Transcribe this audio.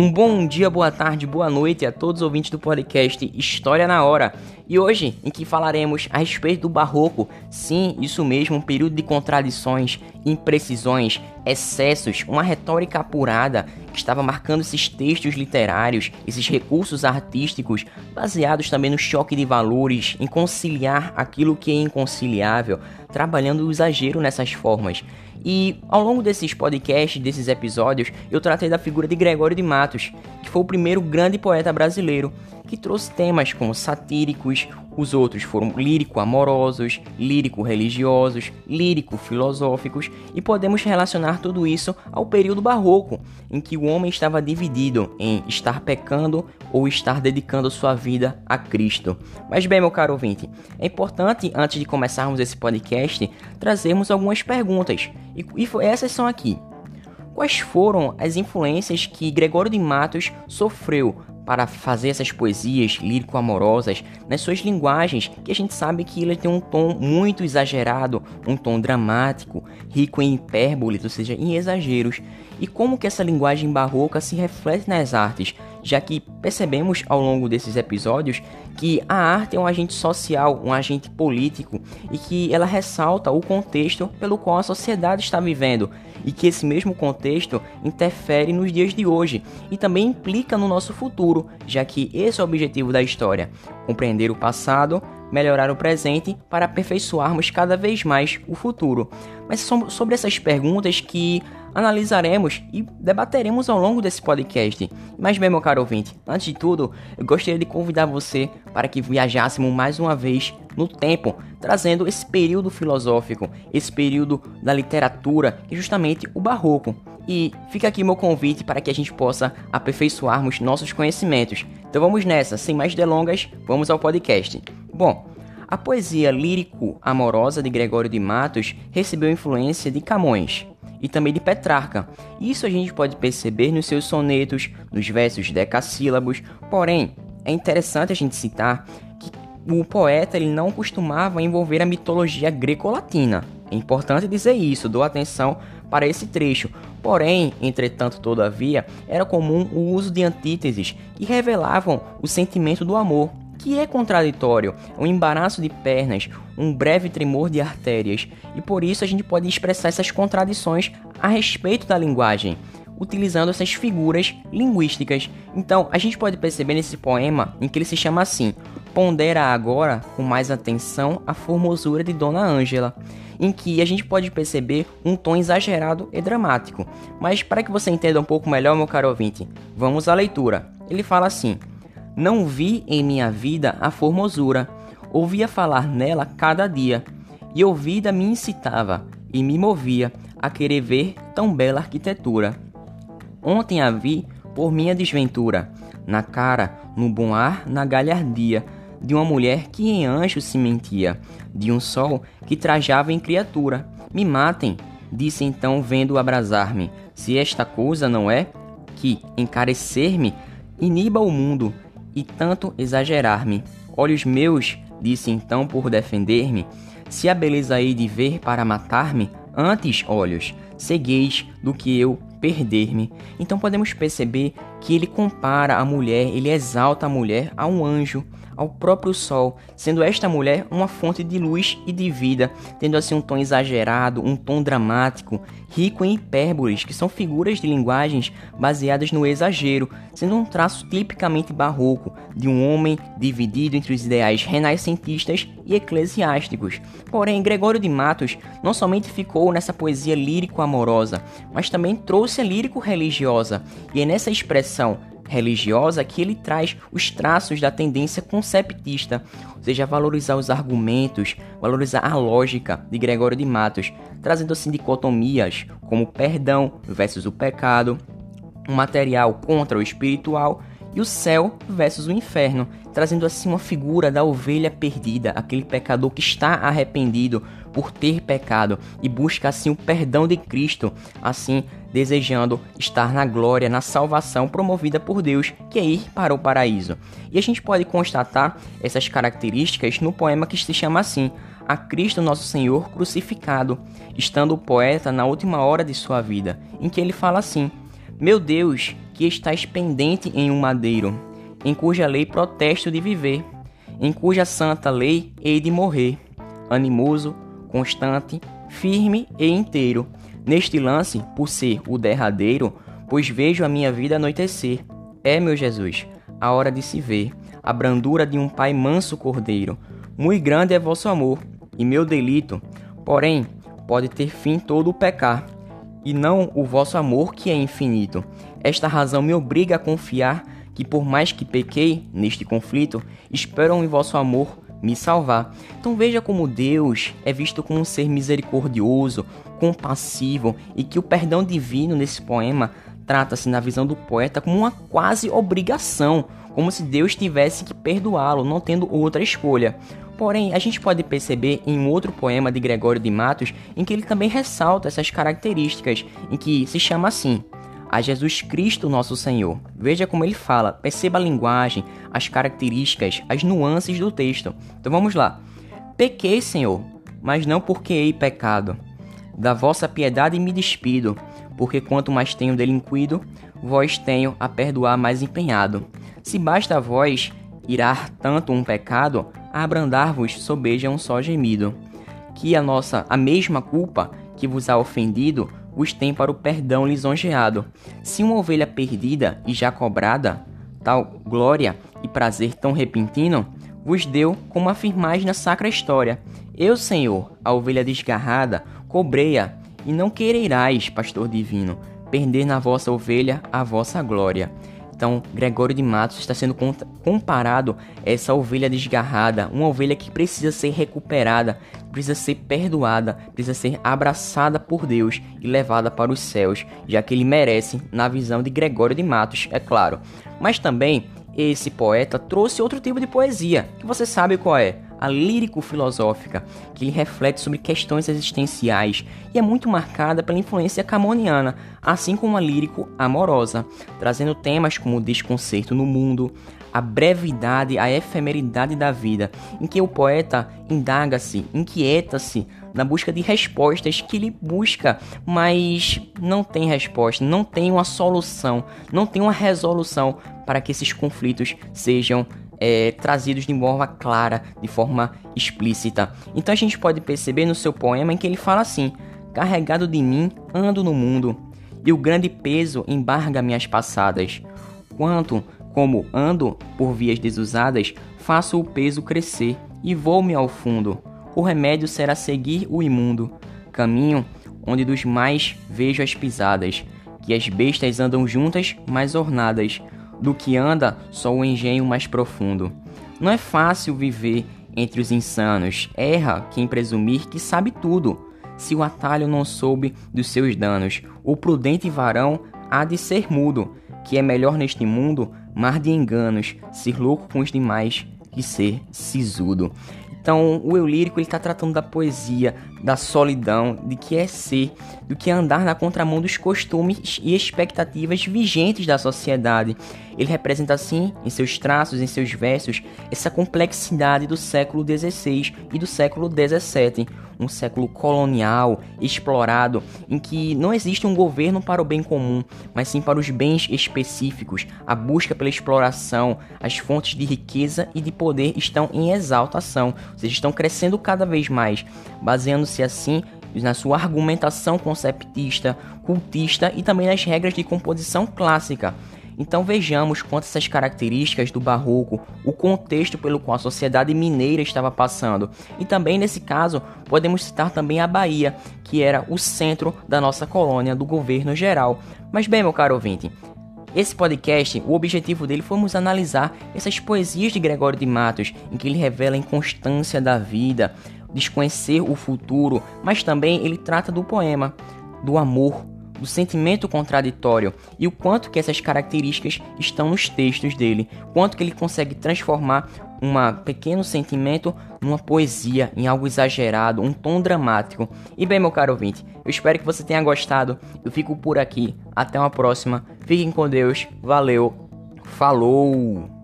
Um bom dia, boa tarde, boa noite a todos os ouvintes do podcast História na Hora. E hoje, em que falaremos a respeito do Barroco, sim, isso mesmo, um período de contradições, imprecisões, excessos, uma retórica apurada estava marcando esses textos literários, esses recursos artísticos, baseados também no choque de valores, em conciliar aquilo que é inconciliável, trabalhando o exagero nessas formas. E ao longo desses podcasts, desses episódios, eu tratei da figura de Gregório de Matos, que foi o primeiro grande poeta brasileiro que trouxe temas como satíricos, os outros foram lírico-amorosos, lírico-religiosos, lírico-filosóficos, e podemos relacionar tudo isso ao período barroco, em que o homem estava dividido em estar pecando ou estar dedicando sua vida a Cristo. Mas bem, meu caro ouvinte, é importante, antes de começarmos esse podcast, trazermos algumas perguntas, e, e essas são aqui. Quais foram as influências que Gregório de Matos sofreu para fazer essas poesias lírico-amorosas nas suas linguagens, que a gente sabe que ele tem um tom muito exagerado, um tom dramático, rico em hipérboles, ou seja, em exageros. E como que essa linguagem barroca se reflete nas artes, já que percebemos ao longo desses episódios que a arte é um agente social, um agente político e que ela ressalta o contexto pelo qual a sociedade está vivendo e que esse mesmo contexto interfere nos dias de hoje e também implica no nosso futuro, já que esse é o objetivo da história: compreender o passado, melhorar o presente para aperfeiçoarmos cada vez mais o futuro. Mas são sobre essas perguntas que analisaremos e debateremos ao longo desse podcast. Mas bem, meu caro ouvinte, antes de tudo, eu gostaria de convidar você para que viajássemos mais uma vez no tempo, trazendo esse período filosófico, esse período da literatura, que é justamente o barroco. E fica aqui meu convite para que a gente possa aperfeiçoarmos nossos conhecimentos. Então vamos nessa, sem mais delongas, vamos ao podcast. Bom, a poesia lírico-amorosa de Gregório de Matos recebeu influência de Camões, e também de Petrarca. Isso a gente pode perceber nos seus sonetos, nos versos decassílabos. Porém, é interessante a gente citar que o poeta ele não costumava envolver a mitologia greco-latina. É importante dizer isso, dou atenção para esse trecho. Porém, entretanto, todavia, era comum o uso de antíteses que revelavam o sentimento do amor, que é contraditório, um embaraço de pernas, um breve tremor de artérias, e por isso a gente pode expressar essas contradições a respeito da linguagem, utilizando essas figuras linguísticas. Então, a gente pode perceber nesse poema em que ele se chama assim: Pondera agora com mais atenção a formosura de Dona Ângela, em que a gente pode perceber um tom exagerado e dramático. Mas para que você entenda um pouco melhor, meu caro ouvinte, vamos à leitura. Ele fala assim: não vi em minha vida a formosura, ouvia falar nela cada dia, e ouvida me incitava e me movia a querer ver tão bela arquitetura. Ontem a vi por minha desventura, na cara, no bom ar, na galhardia, de uma mulher que em anjo se mentia, de um sol que trajava em criatura. Me matem, disse então vendo abrasar-me, se esta coisa não é que encarecer-me iniba o mundo e tanto exagerar-me. Olhos meus, disse então por defender-me, se a beleza hei de ver para matar-me, antes, olhos, cegueis do que eu perder-me. Então podemos perceber que ele compara a mulher, ele exalta a mulher a um anjo, ao próprio sol, sendo esta mulher uma fonte de luz e de vida, tendo assim um tom exagerado, um tom dramático, rico em hipérboles, que são figuras de linguagens baseadas no exagero, sendo um traço tipicamente barroco de um homem dividido entre os ideais renascentistas e eclesiásticos. Porém, Gregório de Matos não somente ficou nessa poesia lírico-amorosa, mas também trouxe a lírico-religiosa, e é nessa expressão religiosa que ele traz os traços da tendência conceptista, ou seja, valorizar os argumentos, valorizar a lógica de Gregório de Matos, trazendo assim dicotomias como perdão versus o pecado, o material contra o espiritual e o céu versus o inferno, trazendo assim uma figura da ovelha perdida, aquele pecador que está arrependido por ter pecado e busca assim o perdão de Cristo, assim desejando estar na glória, na salvação promovida por Deus, que é ir para o paraíso. E a gente pode constatar essas características no poema que se chama assim: A Cristo Nosso Senhor crucificado, estando o poeta na última hora de sua vida, em que ele fala assim: Meu Deus, que estás pendente em um madeiro, em cuja lei protesto de viver, em cuja santa lei hei de morrer, animoso, constante, firme e inteiro, neste lance, por ser o derradeiro, pois vejo a minha vida anoitecer. É, meu Jesus, a hora de se ver, a brandura de um pai manso cordeiro. Muito grande é vosso amor, e meu delito, porém, pode ter fim todo o pecar, e não o vosso amor que é infinito. Esta razão me obriga a confiar que por mais que pequei neste conflito, esperam em vosso amor me salvar. Então veja como Deus é visto como um ser misericordioso, compassivo e que o perdão divino nesse poema trata-se na visão do poeta como uma quase obrigação, como se Deus tivesse que perdoá-lo, não tendo outra escolha. Porém, a gente pode perceber em um outro poema de Gregório de Matos em que ele também ressalta essas características, em que se chama assim: a Jesus Cristo nosso Senhor. Veja como ele fala, perceba a linguagem, as características, as nuances do texto. Então vamos lá. Pequei, Senhor, mas não porque hei pecado. Da vossa piedade me despido, porque quanto mais tenho delinquido, vós tenho a perdoar mais empenhado. Se basta a vós irar tanto um pecado, abrandar-vos sobeja um só gemido. Que a nossa, a mesma culpa que vos há ofendido, vos tem para o perdão lisonjeado. Se uma ovelha perdida e já cobrada, tal glória e prazer tão repentino, vos deu como afirmais na sacra história. Eu, Senhor, a ovelha desgarrada, cobrei-a, e não quererais, pastor divino, perder na vossa ovelha a vossa glória. Então, Gregório de Matos está sendo comparado a essa ovelha desgarrada, uma ovelha que precisa ser recuperada, precisa ser perdoada, precisa ser abraçada por Deus e levada para os céus, já que ele merece, na visão de Gregório de Matos, é claro. Mas também esse poeta trouxe outro tipo de poesia, que você sabe qual é a lírico-filosófica, que ele reflete sobre questões existenciais e é muito marcada pela influência camoniana, assim como a lírico-amorosa, trazendo temas como o desconcerto no mundo, a brevidade, a efemeridade da vida, em que o poeta indaga-se, inquieta-se na busca de respostas que ele busca, mas não tem resposta, não tem uma solução, não tem uma resolução para que esses conflitos sejam é, trazidos de forma clara, de forma explícita. Então a gente pode perceber no seu poema em que ele fala assim: Carregado de mim, ando no mundo, e o grande peso embarga minhas passadas. Quanto, como ando por vias desusadas, faço o peso crescer e vou-me ao fundo. O remédio será seguir o imundo, caminho onde dos mais vejo as pisadas, que as bestas andam juntas, mais ornadas do que anda só o engenho mais profundo. Não é fácil viver entre os insanos. Erra quem presumir que sabe tudo. Se o atalho não soube dos seus danos, o prudente varão há de ser mudo, que é melhor neste mundo mar de enganos, ser louco com os demais que ser sisudo. Então, o eu lírico está tratando da poesia, da solidão, de que é ser, do que é andar na contramão dos costumes e expectativas vigentes da sociedade. Ele representa assim, em seus traços, em seus versos, essa complexidade do século XVI e do século XVII, um século colonial, explorado, em que não existe um governo para o bem comum, mas sim para os bens específicos. A busca pela exploração, as fontes de riqueza e de poder estão em exaltação, ou seja, estão crescendo cada vez mais, baseando-se assim na sua argumentação conceptista, cultista e também nas regras de composição clássica. Então vejamos quantas essas características do barroco, o contexto pelo qual a sociedade mineira estava passando. E também nesse caso, podemos citar também a Bahia, que era o centro da nossa colônia do governo geral. Mas bem, meu caro ouvinte, esse podcast, o objetivo dele foi nos analisar essas poesias de Gregório de Matos, em que ele revela a inconstância da vida, desconhecer o futuro, mas também ele trata do poema, do amor, do sentimento contraditório e o quanto que essas características estão nos textos dele, quanto que ele consegue transformar um pequeno sentimento numa poesia, em algo exagerado, um tom dramático. E bem, meu caro ouvinte, eu espero que você tenha gostado. Eu fico por aqui. Até uma próxima. Fiquem com Deus. Valeu. Falou.